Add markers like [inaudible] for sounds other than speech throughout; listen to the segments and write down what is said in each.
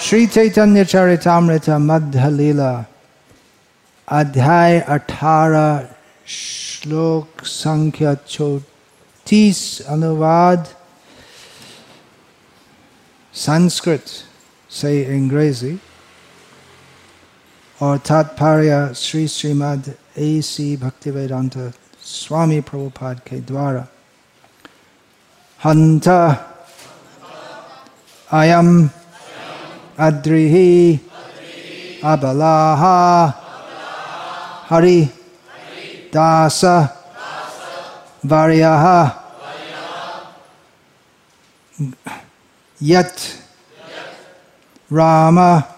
श्री चैतन्य चरितमृत मध्य लीला अध्याय अठारह श्लोक संख्या चौतीस अनुवाद संस्कृत से अंग्रेज़ी और तात्पर्य श्री श्रीमद ए सी भक्तिवेदांत स्वामी प्रभुपाद के द्वारा हंत अयम Adrihi, Adrihi. Abalaha, Abalaha. Hari. Hari, Dasa, Dasa. Varyaha, Varyaha. Yet, Yet. Rama, Rama.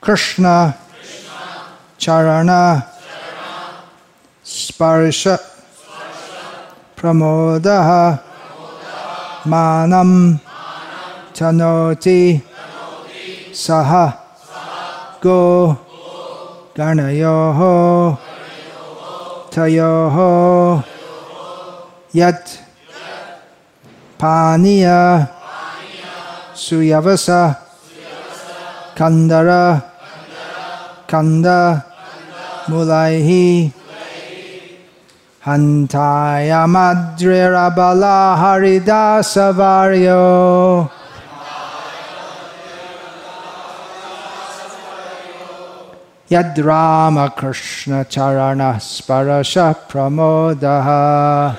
Krishna, Krishna, Charana, Charana. Sparsha, Sparsha. Pramodaha, Pramodaha. Manam, Manam. Tanoti, saha go garnayoho tayoho yat paniya suyavasa kandara kanda mulaihi hantaya madrira haridasavario. varyo Yad Rama Krishna Charana Sparasha Pramodaha.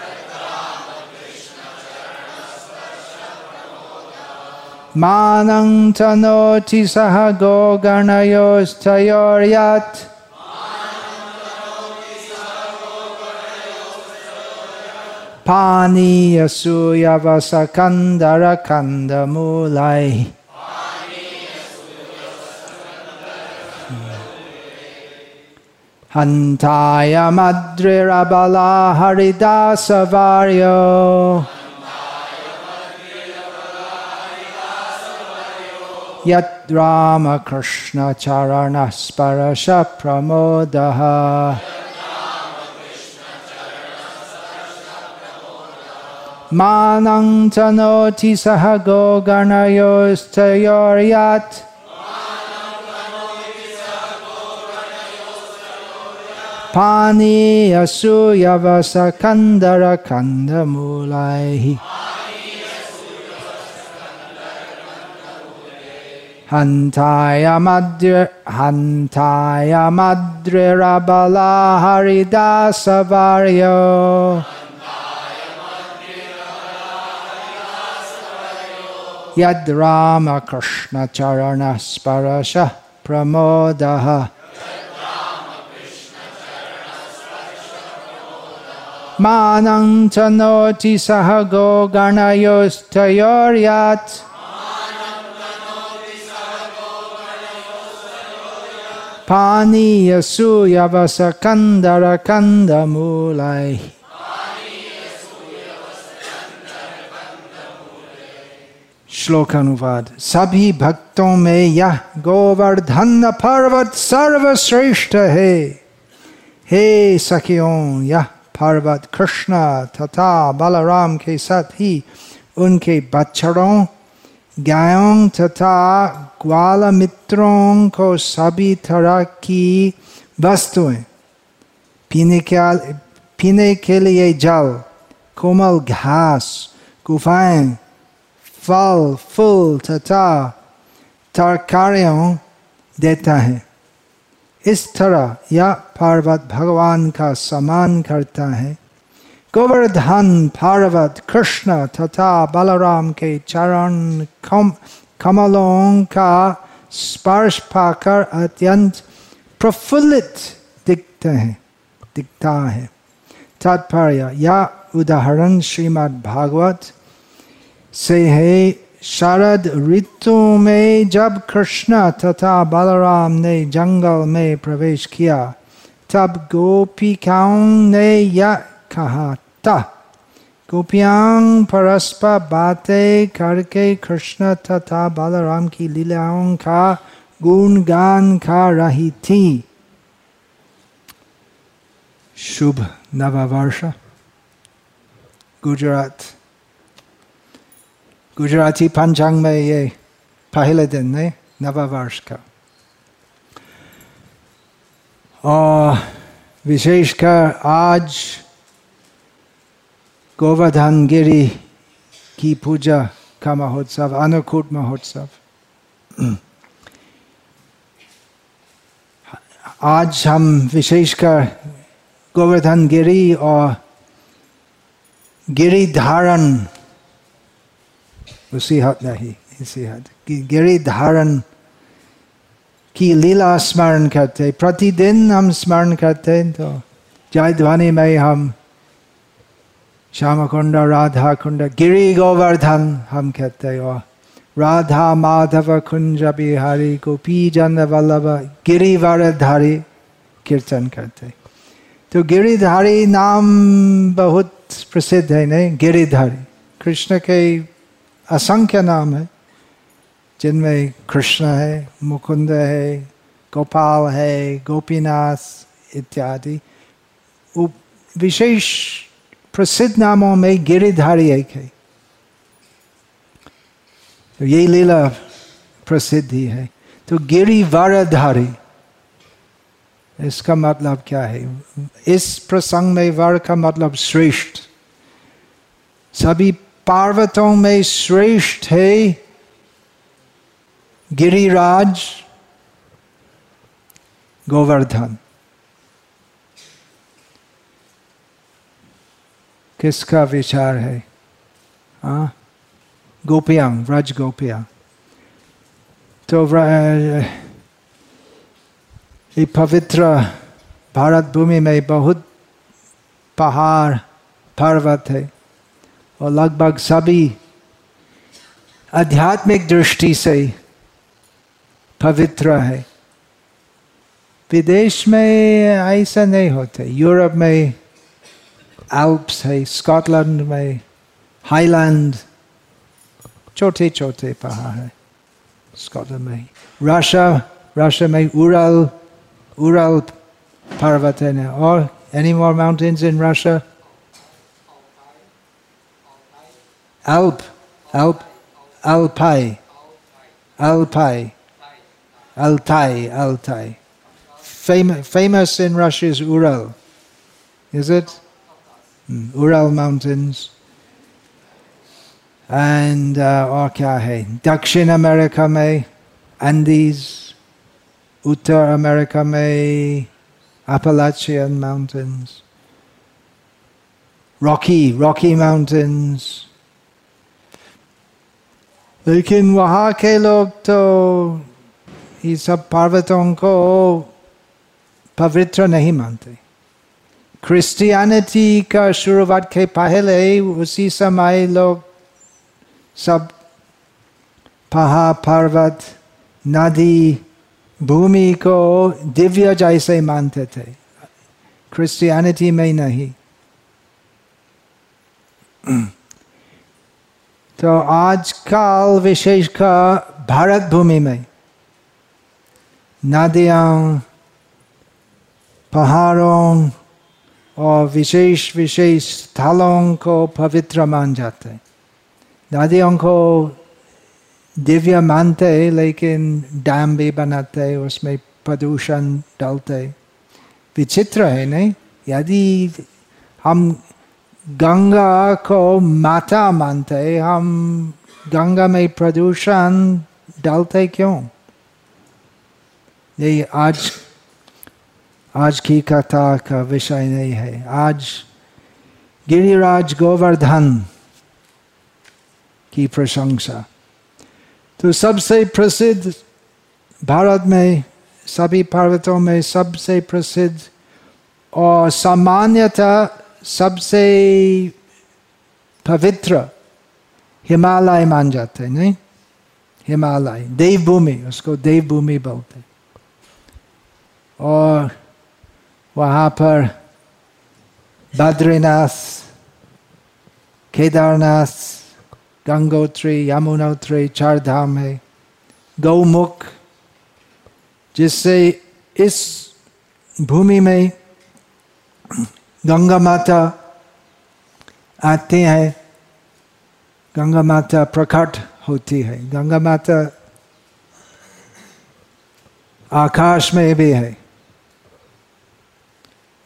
Manang tanoti saha goganayos tayoryat. Pani asuyavasa kandara kandamulai. Hantaya Madrirabala Haridasa Varyo Yat Rama Krishna Charana Sparasha Pramodaha. Manang Tanoti Sahago Ganayostayoryat Pani Asuyavasa Kandara Kandamulaihi. Hantaya Madhya Hantaya Madhya Rabala Haridasa Varyo Yad Rama Krishna Charana Sparasha Pramodaha मानं तनोति सह गोगणयोस्तयोर्यत् पानीयसूयवसकन्दरकन्दमूलैः। श्लोक अनुवाद सभी भक्तों में यह गोवर्धन पर्वत सर्वश्रेष्ठ है। हे सखियों, यह पर्वत कृष्ण तथा बलराम के साथ ही उनके बच्चरों गायों तथा ग्वाल मित्रों को सभी तरह की वस्तुएँ पीने के पीने के लिए जल कोमल घास गुफाएँ फल फूल तथा तरकारियों देता है इस तरह यह पार्वत भगवान का सम्मान करता है। गोवर्धन, पार्वत, कृष्ण तथा बलराम के चरण कम कमलों का स्पर्श पाकर अत्यंत प्रफुल्लित दिखते हैं, दिखता है। तात्पर्य यह उदाहरण श्रीमद् भागवत से है शरद ऋतु में जब कृष्ण तथा बलराम ने जंगल में प्रवेश किया तब गोपिकाओं ने यह कहा था गोपियाँ परस्पर बातें करके कृष्ण तथा बलराम की लीलाओं का गुणगान खा रही थी शुभ नववर्ष गुजरात गुजराती पंचांग में ये पहले दिन है नववर्ष का विशेषकर आज गोवर्धन गिरी की पूजा का महोत्सव अनुकूट महोत्सव आज हम विशेषकर गोवर्धन गिरी और गिरी धारण उसी हद नहीं इसी हद कि गिरी धारण की लीला स्मरण करते प्रतिदिन हम स्मरण करते तो जय ध्वनि में हम श्याम कुंड राधा कुंड गिरी गोवर्धन हम कहते और राधा माधव कुंज बिहारी गोपी जन वल्लभ गिरिवरधारी कीर्तन करते तो गिरिधारी नाम बहुत प्रसिद्ध है नहीं गिरिधारी कृष्ण के असंख्य नाम है, जिनमें कृष्ण है, मुकुंद है, गोपाल है, गोपीनाथ इत्यादि। विशेष प्रसिद्ध नामों में गिरिधारी एक है। तो यही लीला प्रसिद्ध ही है। तो गिरिवरधारी, इसका मतलब क्या है? इस प्रसंग में वर का मतलब श्रेष्ठ। सभी पार्वतों में श्रेष्ठ है गिरिराज गोवर्धन किसका विचार है? हाँ? गोपियांग व्रज गोपिया। तो ये पवित्र भारत भूमि में बहुत पहाड़, पर्वत है। और लगभग सभी आध्यात्मिक दृष्टि से पवित्र है। विदेश में ऐसा नहीं होते। यूरोप में एल्प्स है, स्कॉटलैंड में हाईलैंड छोटे छोटे पहाड़ है स्कॉटलैंड में। रशिया रशिया में उरल उरल पर्वत है और any more mountains in Russia Alp, Alp, Alpai, Alpai, Altai, Altai. Fam famous in Russia is Ural. Is it? Mm, Ural Mountains. And uh, और क्या है दक्षिण अमेरिका में Andes, उत्तर अमेरिका में Appalachian Mountains, Rocky, Rocky Mountains, लेकिन वहाँ के लोग तो ये सब पर्वतों को पवित्र नहीं मानते। क्रिश्चियनिटी का शुरुआत के पहले उसी समय लोग सब पहाड़, पर्वत, नदी, भूमि को दिव्य जैसे मानते थे। क्रिश्चियनिटी में नहीं। तो आजकल विशेषकर भारत भूमि में नदियाँ, पहाड़ों और विशेष विशेष स्थलों को पवित्र मान जाते हैं। नदियों को दिव्य मानते लेकिन डैम भी बनाते उसमें प्रदूषण डालते विचित्र है, नहीं? यदि हम गंगा को माता मानते हम गंगा में प्रदूषण डालते क्यों? ये आज आज की कथा का विषय नहीं है। आज गिरिराज गोवर्धन की प्रशंसा। तो सबसे प्रसिद्ध भारत में, सभी पर्वतों में सबसे प्रसिद्ध और सामान्यतः सबसे पवित्र हिमालय मान जाते हैं, नहीं? हिमालय, देवभूमि, उसको देवभूमि बोलते और वहाँ पर बद्रीनाथ, केदारनाथ, गंगोत्री, यमुनोत्री चार धाम है, गौमुख, जिससे इस भूमि में गंगा माता आते हैं, गंगा माता प्रकट होती है। गंगा माता आकाश में भी है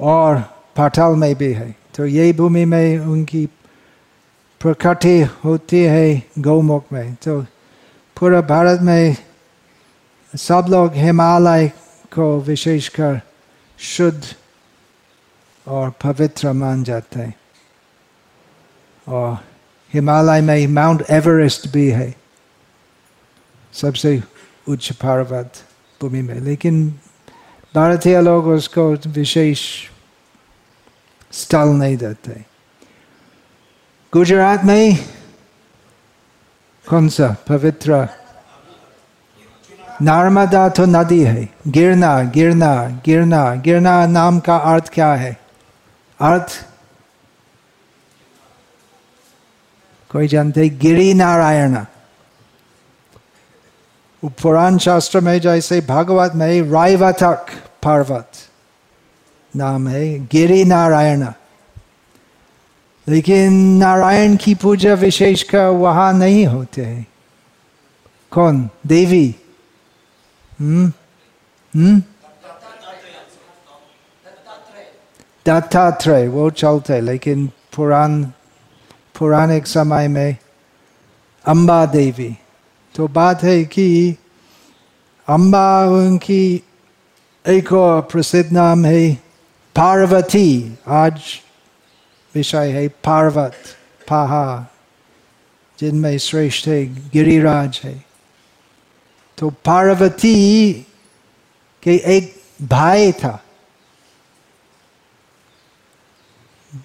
और पाताल में भी है। तो यही भूमि में उनकी प्रकृति होती है गौमुख में। तो पूरा भारत में सब लोग हिमालय को विशेषकर शुद्ध और पवित्र मान जाते हैं। और हिमालय में माउंट एवरेस्ट भी है। सबसे उच्च पर्वत भूमि में। लेकिन भारतीय लोग उसको विशेष स्थल नहीं देते। गुजरात में कौन सा पवित्र? नर्मदा तो नदी है। गिरना गिरना गिरना गिरना नाम का अर्थ क्या है? अर्थ कोई जानते गिरी नारायण पुराण शास्त्र में जैसे भागवत में रायवतक पर्वत नाम है गिरी नारायण लेकिन नारायण की पूजा विशेषकर वहाँ नहीं होते हैं कौन देवी हम्म हम्म दत्तात्रेय वो चलते लेकिन पुरान पुराने समय में अम्बा देवी तो बात है कि अम्बा उनकी एक और प्रसिद्ध नाम है पार्वती आज विषय है पार्वत पहाड़ जिनमें श्रेष्ठ है गिरिराज है तो पार्वती के एक भाई था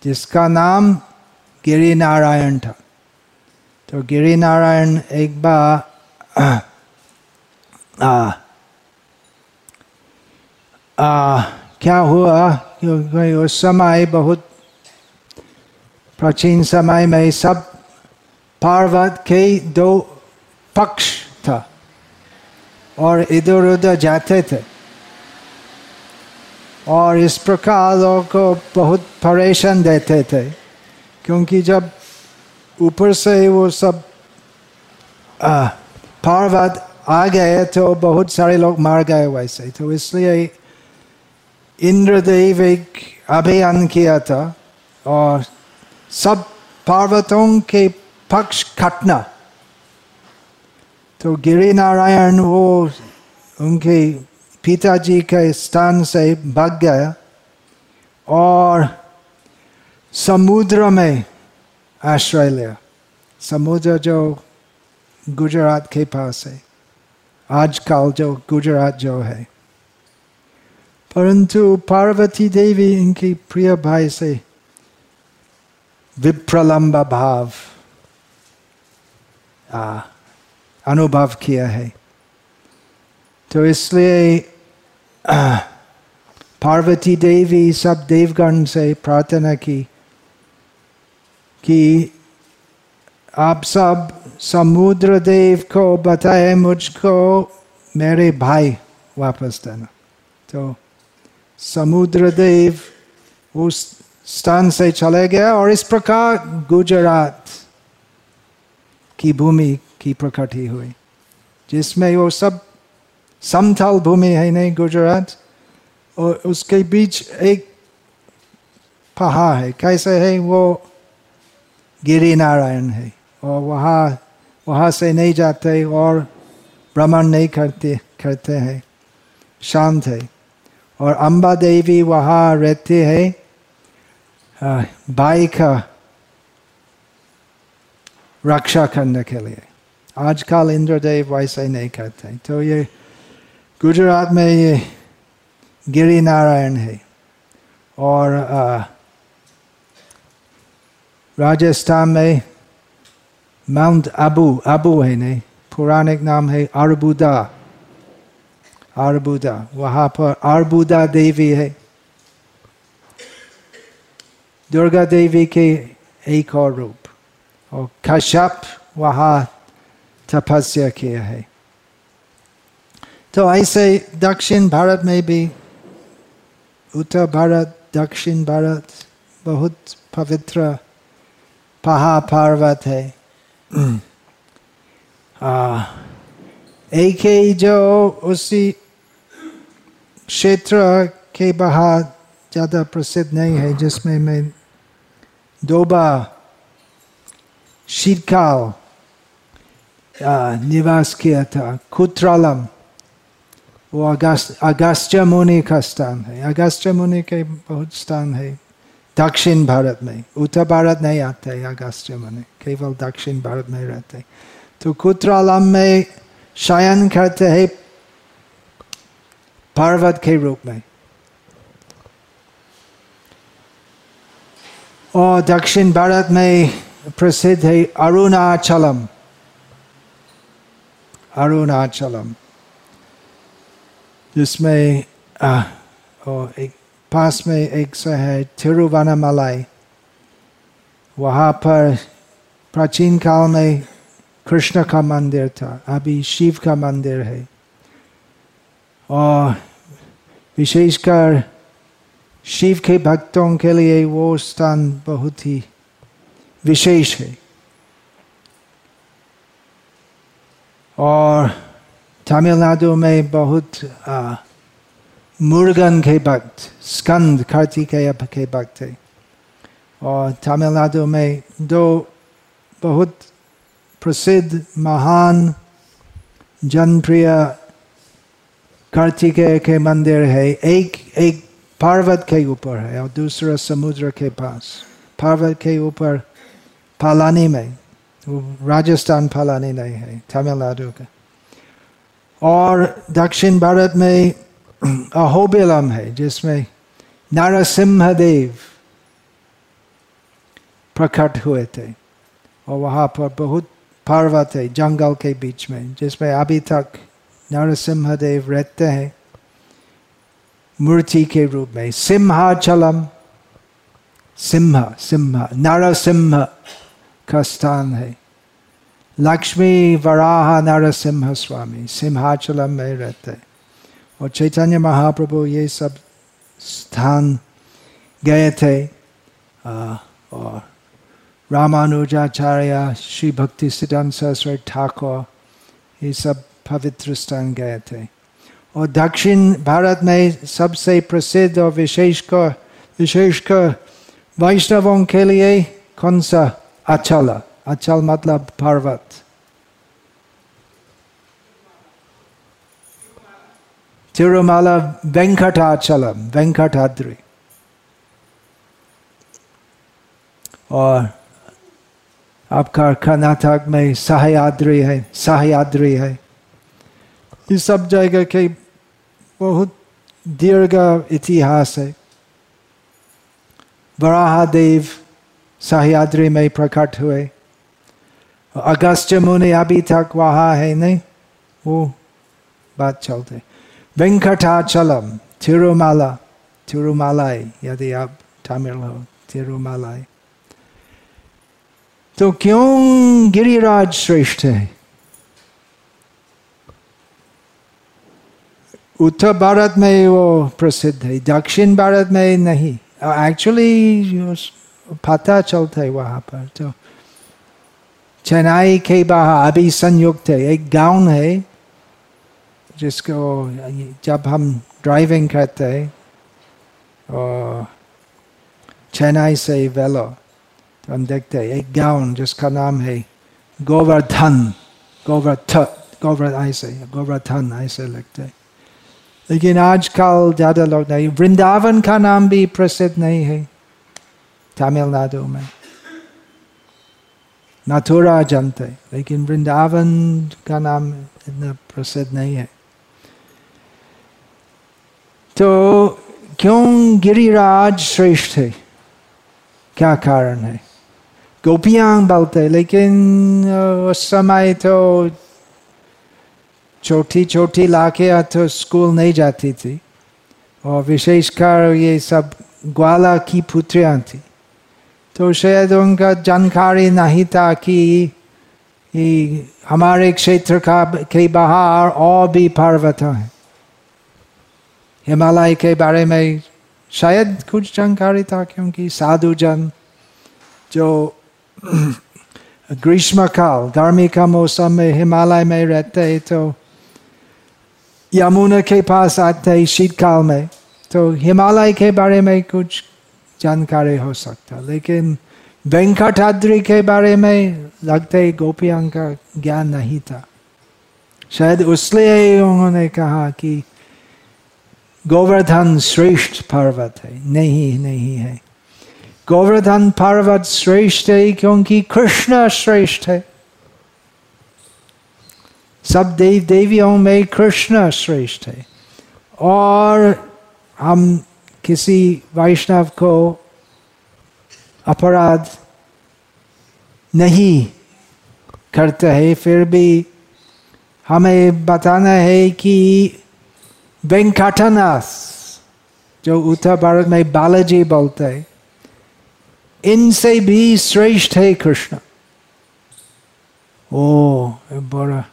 जिसका नाम गिरी नारायण था। तो गिरी नारायण एक बार [clears throat] आ, आ, क्या हुआ? क्योंकि उस समय बहुत प्राचीन समय में सब पार्वत के दो पक्ष था और इधर उधर जाते थे। और इस प्रकार लोगों को बहुत परेशान देते थे, क्योंकि जब ऊपर से वो सब पर्वत आ गए तो बहुत सारे लोग मार गए वैसे तो इसलिए इंद्रदेव एक अभियान किया था और सब पार्वतों के पक्ष खटना। तो गिरी नारायण वो उनके पिताजी के स्थान से भाग गया और समुद्र में आश्रय लिया। समुद्र जो गुजरात के पास है। आजकल जो गुजरात जो है। परंतु पार्वती देवी इनकी प्रिय भाई से विप्रलंब भाव अनुभव किया है। तो इसलिए पार्वती देवी सब देवगण से प्रार्थना की कि आप सब समुद्र देव को बताए मुझको मेरे भाई वापस देना। तो समुद्र देव उस स्थान से चले गया और इस प्रकार गुजरात की भूमि की प्रकटी हुई, जिसमें वो सब समथल भूमि है नहीं गुजरात और उसके बीच एक पहाड़ है कैसे है वो गिरी नारायण है और वहाँ वहाँ से नहीं जाते और भ्रमण नहीं करते करते हैं शांत है और अम्बा देवी वहाँ रहते हैं भाई का रक्षा करने के लिए आजकल इंद्रदेव वैसे नहीं करते तो ये गुजरात में ये गिरी नारायण है और राजस्थान में माउंट अबू अबू है नहीं पुरानिक नाम है अरबुदा अरबुदा वहाँ पर अरबुदा देवी है। दुर्गा देवी के एक और रूप, और कश्यप वहाँ तपस्या किया है। तो ऐसे दक्षिण भारत में भी उत्तर भारत दक्षिण भारत बहुत पवित्र पहाड़ पर्वत है आ, एक ही जो उसी क्षेत्र के बाहर ज़्यादा प्रसिद्ध नहीं है जिसमें मैं दो बार शीतकाल निवास किया था कुत्रालम वो अगस्त अगस्त्य मुनि का स्थान है अगस्त्य मुनि के बहुत स्थान है। दक्षिण भारत में, उत्तर भारत नहीं आते है अगस्त्य मुनि, केवल दक्षिण भारत में रहते तो कुत्रालम में शयन करते हैं पर्वत के रूप में। और दक्षिण भारत में प्रसिद्ध है अरुणाचलम अरुणाचलम। जिसमें और एक, पास में एक शहर तिरुवनामलाई। वहाँ पर प्राचीन काल में कृष्ण का मंदिर था, अभी शिव का मंदिर है। और विशेषकर शिव के भक्तों के लिए वो स्थान बहुत ही विशेष है। और तमिलनाडु में बहुत मुर्गन के भक्त, स्कंद, कार्तिकेय के भक्त है। और तमिलनाडु में दो बहुत प्रसिद्ध, महान, जनप्रिय कार्तिकेय के मंदिर है। एक एक पर्वत के ऊपर है और दूसरा समुद्र के पास। पर्वत के ऊपर पालानी में, राजस्थान पालानी नहीं है, तमिलनाडु का। और दक्षिण भारत में अहोबिलम है, जिसमें नारसिम्ह देव प्रकट हुए थे और वहाँ पर बहुत पर्वत है, जंगल के बीच में, जिसमें अभी तक नरसिम्ह देव रहते हैं, मूर्ति के रूप में। सिम्हाचलम सिम्हा सिम्हा नरसिम्ह का स्थान है। लक्ष्मी वराह नरसिम्हा स्वामी सिंहाचलम में रहते और चैतन्य महाप्रभु ये सब स्थान गए थे और रामानुजाचार्य श्री भक्ति सिद्धांत सरस्वती ठाकुर ये सब पवित्र स्थान गए थे और दक्षिण भारत में सबसे प्रसिद्ध और विशेषकर विशेषकर वैष्णवों के लिए कौन सा अचल अचल मतलब पर्वत तिरुमाला वेंकटाचलम वेंकटाद्री और आपका कर्नाटक में सह्याद्री है सह्याद्री है। ये सब जगह के बहुत दीर्घ इतिहास है। वराहदेव सह्याद्री में प्रकट हुए। अगस्त्य मुनि अभी तक वहाँ है नहीं? वो बात चलते। वेंकटाचलम, तिरुमाला, तिरुमालाई, यदि आप तमिल हो, तिरुमालाई। तो क्यों गिरिराज श्रेष्ठ है? उत्तर भारत में वो प्रसिद्ध है, दक्षिण भारत में नहीं। एक्चुअली पता चलता है वहाँ पर तो चेन्नई के बाहर, अभी संयुक्त है, एक गाँव है, जिसको जब हम ड्राइविंग करते हैं, और चेन्नई से वेलो तो हम देखते हैं, एक गाँव जिसका नाम है गोवर्धन, गोवर्थ गोवर्धन ऐसे गोवर्धन ऐसे लगते हैं। लेकिन आजकल ज़्यादा लोग नहीं, वृंदावन का नाम भी प्रसिद्ध नहीं है, तमिलनाडु में। मथुरा जानते लेकिन वृंदावन का नाम इतना प्रसिद्ध नहीं है तो क्यों गिरिराज श्रेष्ठ है? क्या कारण है? गोपियाँ बोलते लेकिन उस समय तो छोटी छोटी लाके तो स्कूल नहीं जाती थी। और विशेषकर ये सब ग्वाला की पुत्रियाँ थी। तो शायद उनका जानकारी नहीं था कि हमारे क्षेत्र का के बाहर और भी पर्वत है हिमालय के बारे में शायद कुछ जानकारी था क्योंकि साधु जन जो ग्रीष्म काल गर्मी का मौसम में हिमालय में रहते तो यमुना के पास आते शीतकाल में तो हिमालय के बारे में कुछ जानकारी हो सकता लेकिन वेंकटाद्री के बारे में लगते गोपियाँ का ज्ञान नहीं था। शायद उसलिए उन्होंने कहा कि गोवर्धन श्रेष्ठ पर्वत है। नहीं नहीं है। गोवर्धन पर्वत श्रेष्ठ है क्योंकि कृष्ण श्रेष्ठ है। सब देव देवियों में कृष्ण श्रेष्ठ है। और हम किसी वैष्णव को अपराध नहीं करते हैं, फिर भी हमें बताना है कि वेंकटनाथ जो उत्तर भारत में बालाजी बोलते हैं, इनसे भी श्रेष्ठ है कृष्ण। ओ, बड़ा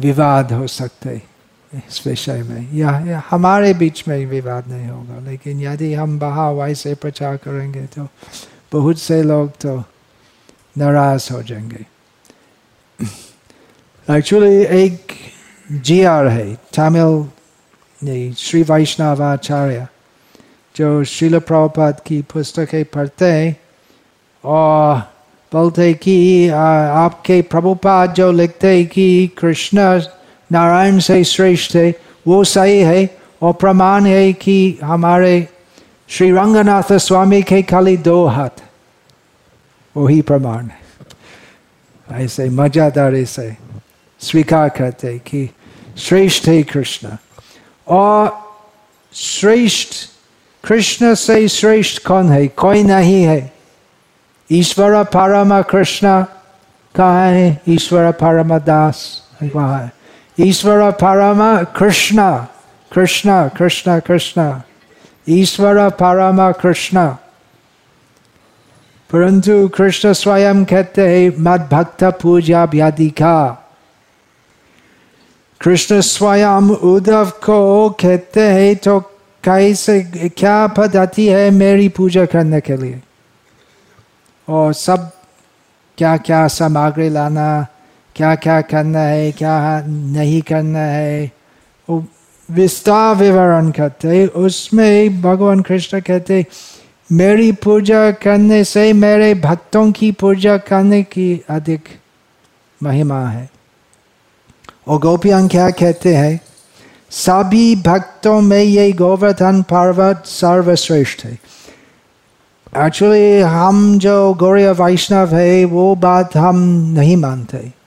विवाद हो सकते है। इस विषय में। या, या हमारे बीच में विवाद नहीं होगा लेकिन यदि हम बाहर वैसे प्रचार करेंगे तो बहुत से लोग तो नाराज़ हो जाएँगे। एक्चुअली एक जी आर है तमिल श्री वैष्णव आचार्य जो शिल प्रभुपाद की पुस्तकें पढ़ते हैं और बोलते कि आपके प्रभुपाद जो लिखते हैं कि कृष्ण नारायण से श्रेष्ठ है वो सही है और प्रमाण है कि हमारे श्री रंगनाथ स्वामी के खाली दो हाथ वही प्रमाण है ऐसे मजादार से स्वीकार करते कि श्रेष्ठ है कृष्ण और श्रेष्ठ कृष्ण से श्रेष्ठ कौन है कोई नहीं है ईश्वर परम कृष्ण कहा है ईश्वर परम दास वहाँ है ईश्वर परम कृष्ण कृष्ण कृष्ण कृष्ण ईश्वर परम कृष्ण परंतु कृष्ण स्वयं कहते हैं मद भक्त पूजा व्याधिका कृष्ण स्वयं उद्धव को कहते हैं तो कैसे क्या पद्धति है मेरी पूजा करने के लिए और सब क्या क्या सामग्री लाना क्या क्या करना है, क्या नहीं करना है। वो विस्तार विवरण करते उसमें भगवान कृष्ण कहते मेरी पूजा करने से मेरे भक्तों की पूजा करने की अधिक महिमा है। और गोपियाँ क्या कहते हैं, सभी भक्तों में ये गोवर्धन पर्वत सर्वश्रेष्ठ है। एक्चुअली हम जो गौरी वैष्णव है, वो बात हम नहीं मानते।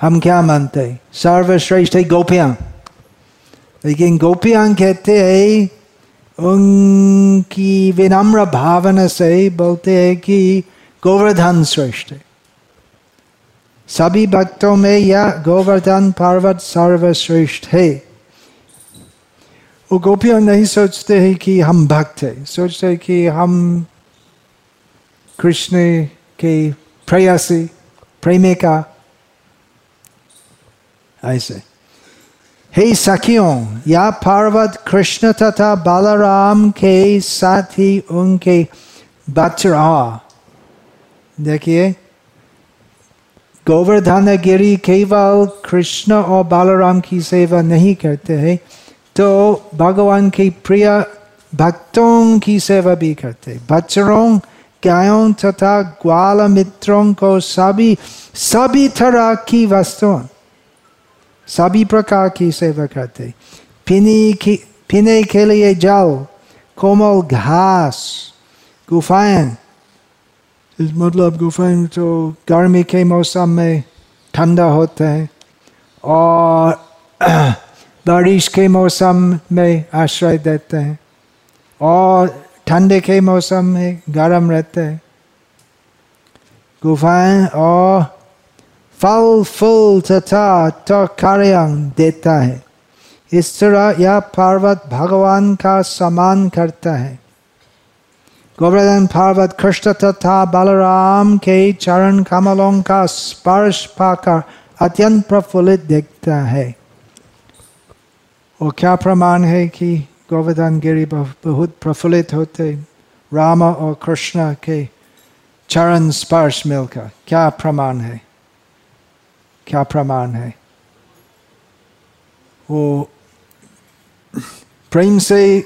हम क्या मानते हैं? सर्वश्रेष्ठ है गोपियाँ। लेकिन गोपियाँ कहते हैं, उनकी विनम्र भावना से बोलते हैं कि गोवर्धन श्रेष्ठ है। सभी भक्तों में यह गोवर्धन पर्वत सर्वश्रेष्ठ है। वो गोपियाँ नहीं सोचते हैं कि हम भक्त है, सोचते हैं कि हम कृष्ण के प्रयासी, प्रेमिका ऐसे। हे सखियों, या पार्वत कृष्ण तथा बालाराम के साथ ही उनके बच्चा देखिए गोवर्धन गिरी केवल कृष्ण और बालाराम की सेवा नहीं करते हैं तो भगवान के प्रिय भक्तों की सेवा भी करते बच्चों, गायों तथा ग्वाल मित्रों को सभी सभी तरह की वस्तुओं सभी प्रकार की सेवा करते पीने की लिए जल कोमल घास गुफाएँ मतलब गुफाएँ तो गर्मी के मौसम में ठंडा होते हैं और बारिश के मौसम में आश्रय देते हैं और ठंडे के मौसम में गर्म रहते हैं गुफाएँ और फल फूल तथा तरकारियाँ देता है। इस तरह यह पर्वत भगवान का सम्मान करता है। गोवर्धन पर्वत कृष्ण तथा बलराम के चरण कमलों का स्पर्श पाकर अत्यंत प्रफुल्लित देखता है। और क्या प्रमाण है कि गोवर्धन गिरी बहुत प्रफुल्लित होते राम और कृष्ण के चरण स्पर्श मिलकर? क्या प्रमाण है? क्या प्रमाण है? वो प्रेम से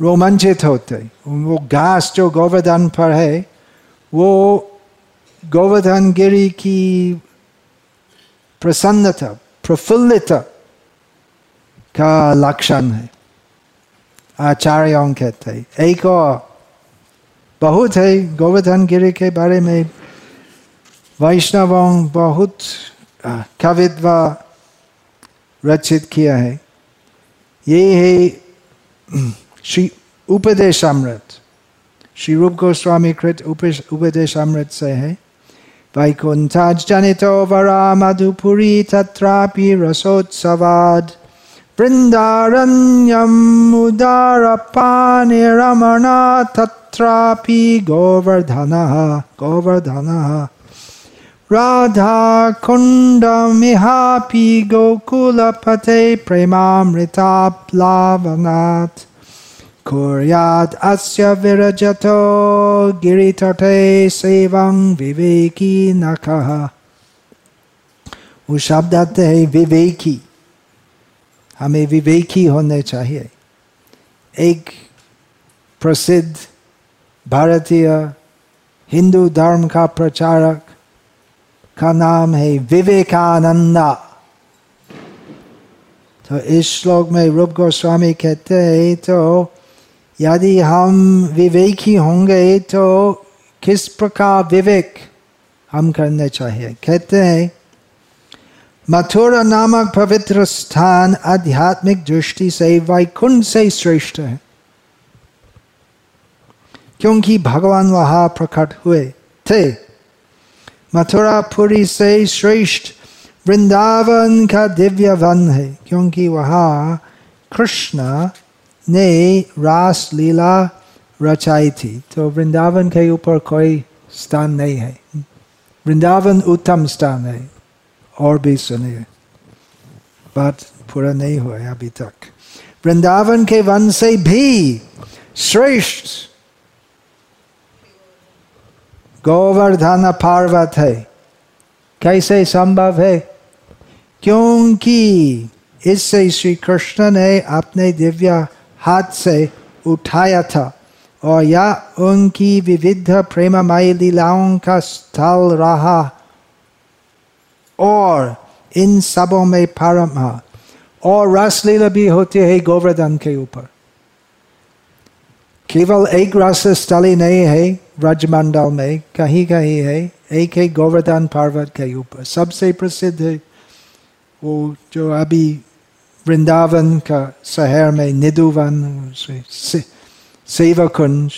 रोमांचित होते वो घास जो गोवर्धन पर है, वो गोवर्धन गिरी की प्रसन्नता, प्रफुल्लता का लक्षण है। आचार्यों कहते एक और बहुत है गोवर्धन गिरी के बारे में वैष्णवों बहुत कवित्व रचित किया है। ये है श्री उपदेश अमृत श्री रूप गोस्वामी कृत उपदेश अमृत से है। वैकुंठाज जनितो वरा मधुपुरी तत्रापि रसोत्सवाद। वृन्दारण्यम् उदारपानिरमणा तत्रापि गोवर्धनः गोवर्धनः। राधाकुण्डमिहापि गोकुलपते प्रेमामृताप्लावनात् कुर्यात् अस्य विरजतो गिरितटे सेवं विवेकी नखः आते हैं विवेकी हमें विवेकी होने चाहिए एक प्रसिद्ध भारतीय हिंदू धर्म का प्रचारक का नाम है विवेकानंदा तो इस श्लोक में रूप गोस्वामी कहते हैं तो यदि हम विवेकी होंगे तो किस प्रकार विवेक हम करने चाहिए कहते हैं मथुरा नामक पवित्र स्थान आध्यात्मिक दृष्टि से वैकुंठ से श्रेष्ठ है क्योंकि भगवान वहाँ प्रकट हुए थे मथुरा पुरी से श्रेष्ठ वृंदावन का दिव्य वन है क्योंकि वहाँ कृष्ण ने रास लीला रचाई थी तो वृंदावन के ऊपर कोई स्थान नहीं है वृंदावन उत्तम स्थान है और भी सुनिए बात पूरा नहीं हुआ अभी तक वृंदावन के वन से भी श्रेष्ठ गोवर्धन पार्वत है। कैसे संभव है? क्योंकि इससे श्री कृष्ण ने अपने दिव्य हाथ से उठाया था और यह उनकी विविध प्रेममयी लीलाओं का स्थल रहा। और इन सबों में परम और रसलीला भी होती है गोवर्धन के ऊपर। केवल एक रस स्थली नहीं है ब्रजमंडल में कहीं कहीं है एक है गोवर्धन पर्वत के ऊपर सबसे प्रसिद्ध वो जो अभी वृंदावन का शहर में निधुवन से, सेवा कुंज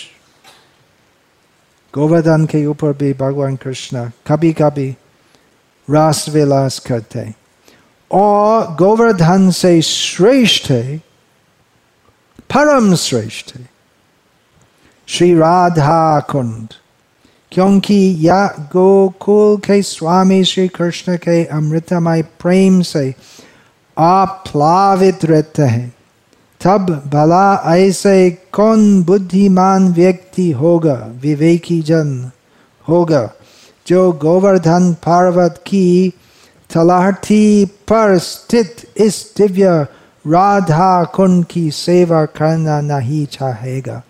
गोवर्धन के ऊपर भी भगवान कृष्ण कभी कभी रास विलास करते और गोवर्धन से श्रेष्ठ है परम श्रेष्ठ है श्री राधा कुंड क्योंकि यह गोकुल के स्वामी श्री कृष्ण के अमृतमय प्रेम से आप्लावित रहते हैं तब भला ऐसे कौन बुद्धिमान व्यक्ति होगा विवेकी जन होगा जो गोवर्धन पर्वत की तलाहटी पर स्थित इस दिव्य राधा कुंड की सेवा करना नहीं चाहेगा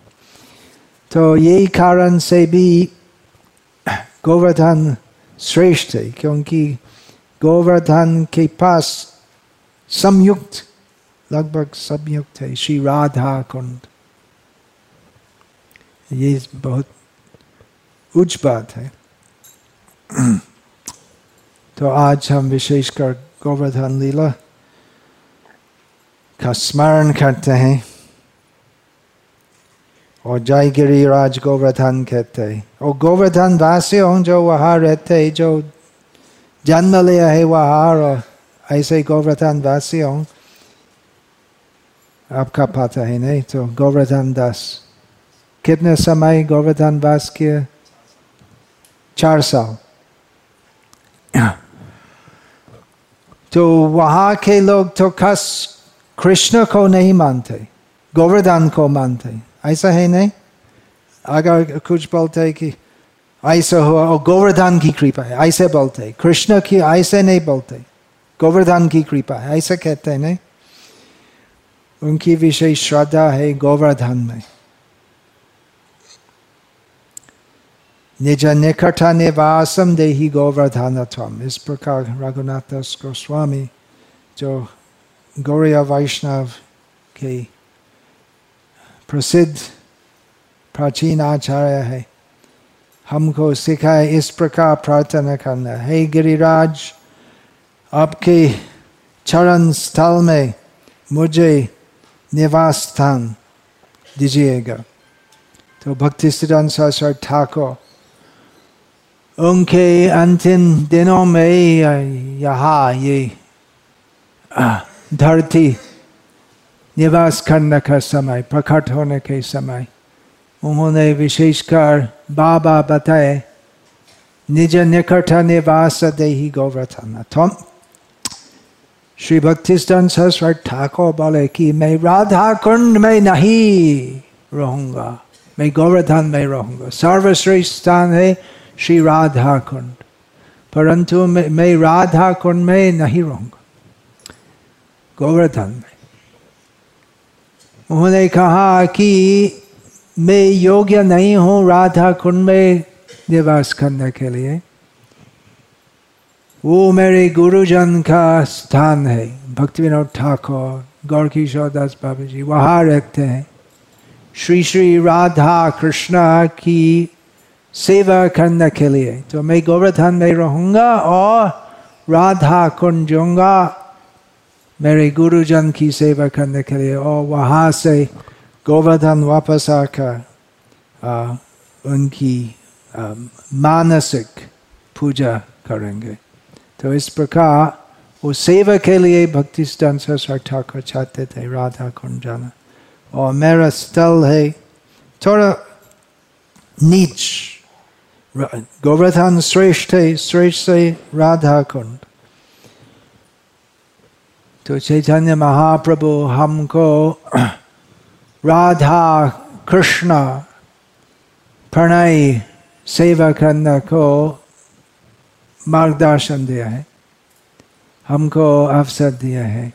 तो यही कारण से भी गोवर्धन श्रेष्ठ है क्योंकि गोवर्धन के पास संयुक्त लगभग संयुक्त है श्री राधा कुंड ये बहुत उच्च बात है तो आज हम विशेषकर गोवर्धन लीला का स्मरण करते हैं और जय गिरिराज गोवर्धन कहते और गोवर्धन वासियों जो वहाँ रहते जो जन्म लिया है वहाँ और ऐसे गोवर्धन वासी वासियों आपका पता है नहीं तो गोवर्धन दास कितने समय गोवर्धन वास किए चार साल तो वहाँ के लोग तो खस कृष्ण को नहीं मानते गोवर्धन को मानते ऐसा है नहीं अगर कुछ बोलते कि ऐसा हुआ और गोवर्धन की कृपा है ऐसे बोलते कृष्ण की ऐसे नहीं बोलते गोवर्धन की कृपा है ऐसा कहते हैं नहीं उनकी विशेष श्रद्धा है गोवर्धन में निज निकट निवासम देही गोवर्धन इस प्रकार रघुनाथ दास गोस्वामी जो गौरिया वैष्णव के प्रसिद्ध प्राचीन आचार्य है। हमको सिखाए इस प्रकार प्रार्थना करना। हे गिरिराज, आपके चरण स्थल में मुझे निवास स्थान दीजिएगा। तो भक्ति सिद्धांत सरस्वती ठाकुर, उनके अंतिम दिनों में यहाँ ये धरती निवास करने का समय प्रकट होने के समय उन्होंने विशेषकर बाबा बताए, निज निकट निवास देही गोवर्धन तो श्री भक्तिस्तन सरस्वती ठाकुर बोले कि मैं राधा कुंड में नहीं रहूँगा, मैं गोवर्धन में रहूँगा। सर्वश्रेष्ठ स्थान है श्री राधा कुंड परंतु मैं राधा कुंड में नहीं रहूँगा। गोवर्धन में। उन्होंने कहा कि मैं योग्य नहीं हूँ राधा कुंड में निवास करने के लिए। वो मेरे गुरुजन का स्थान है। भक्ति विनोद ठाकुर गौर किशोर दास बाबा जी वहाँ रहते हैं। श्री श्री राधा कृष्णा की सेवा करने के लिए। तो मैं गोवर्धन में रहूँगा और राधा कुंड जाऊँगा मेरे गुरुजन की सेवा करने के लिए, और वहाँ से गोवर्धन वापस आकर उनकी मानसिक पूजा करेंगे। तो इस प्रकार वो सेवा के लिए भक्ति स्थान सरस्वती ठाकुर चाहते थे, राधा कुंड जाना और मेरा स्थल है थोड़ा नीच। गोवर्धन श्रेष्ठ है, श्रेष्ठ से राधा कुंड। तो चैतन्य महाप्रभु हमको राधा कृष्ण प्रणय सेवा करने को मार्गदर्शन दिया है। हमको अवसर दिया है।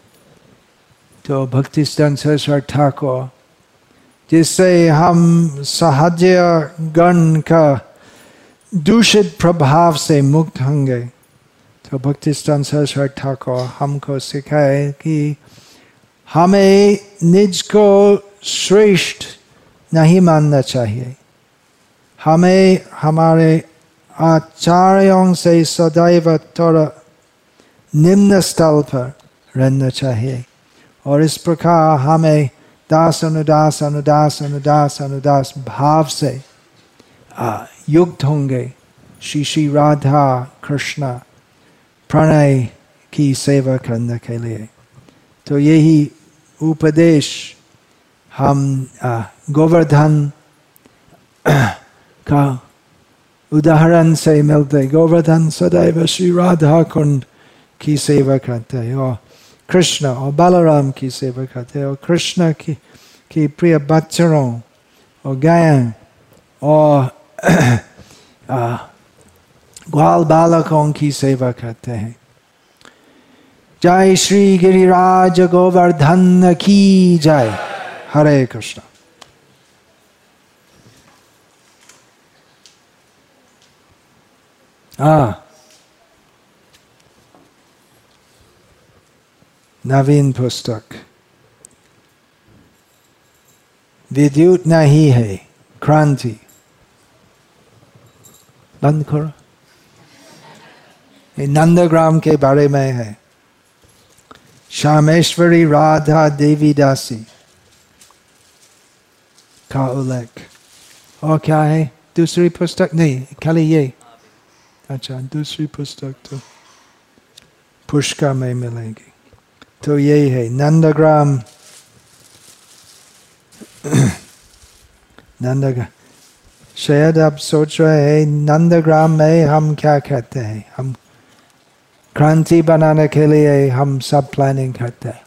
तो भक्ति सरस्वर ठाकुर, जिससे हम सहज्य गण का दूषित प्रभाव से मुक्त होंगे। तो भक्ति सरस्वती ठाकुर, हमको सिखाए कि हमें निज को श्रेष्ठ नहीं मानना चाहिए। हमें हमारे आचार्यों से सदैव थोड़ा निम्न स्थल पर रहना चाहिए। और इस प्रकार हमें दास अनुदास अनुदास अनुदास अनुदास भाव से युक्त होंगे। श्री श्री राधा कृष्ण। प्रणय की सेवा करने के लिए तो यही उपदेश हम गोवर्धन का उदाहरण से मिलते गोवर्धन सदैव श्री राधा कुंड की सेवा करते हैं और कृष्ण और बालाराम की सेवा करते हैं और कृष्ण की की प्रिय बच्चरों और गायन और ग्वाल बालकों की सेवा करते हैं जय श्री गिरिराज गोवर्धन की जय हरे कृष्ण हाँ नवीन पुस्तक विद्युत नहीं है क्रांति बंद करो नंदग्राम के बारे में है। श्यामेश्वरी राधा देवी दासी। का उल्लेख और क्या है? दूसरी पुस्तक नहीं, खाली ये। अच्छा दूसरी पुस्तक तो पुष्कर में मिलेगी। तो यही है, नंदग्राम। [clears throat] नंदग्राम शायद आप सोच रहे हैं, नंदग्राम में हम क्या कहते हैं? हम क्रांति बनाने के लिए हम सब प्लानिंग करते हैं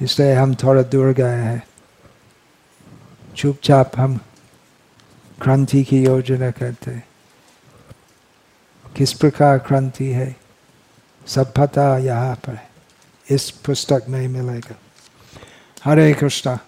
इसलिए हम थोड़ा दूर गए हैं चुपचाप हम क्रांति की योजना करते हैं किस प्रकार क्रांति है सब पता यहाँ पर इस पुस्तक में मिलेगा हरे कृष्णा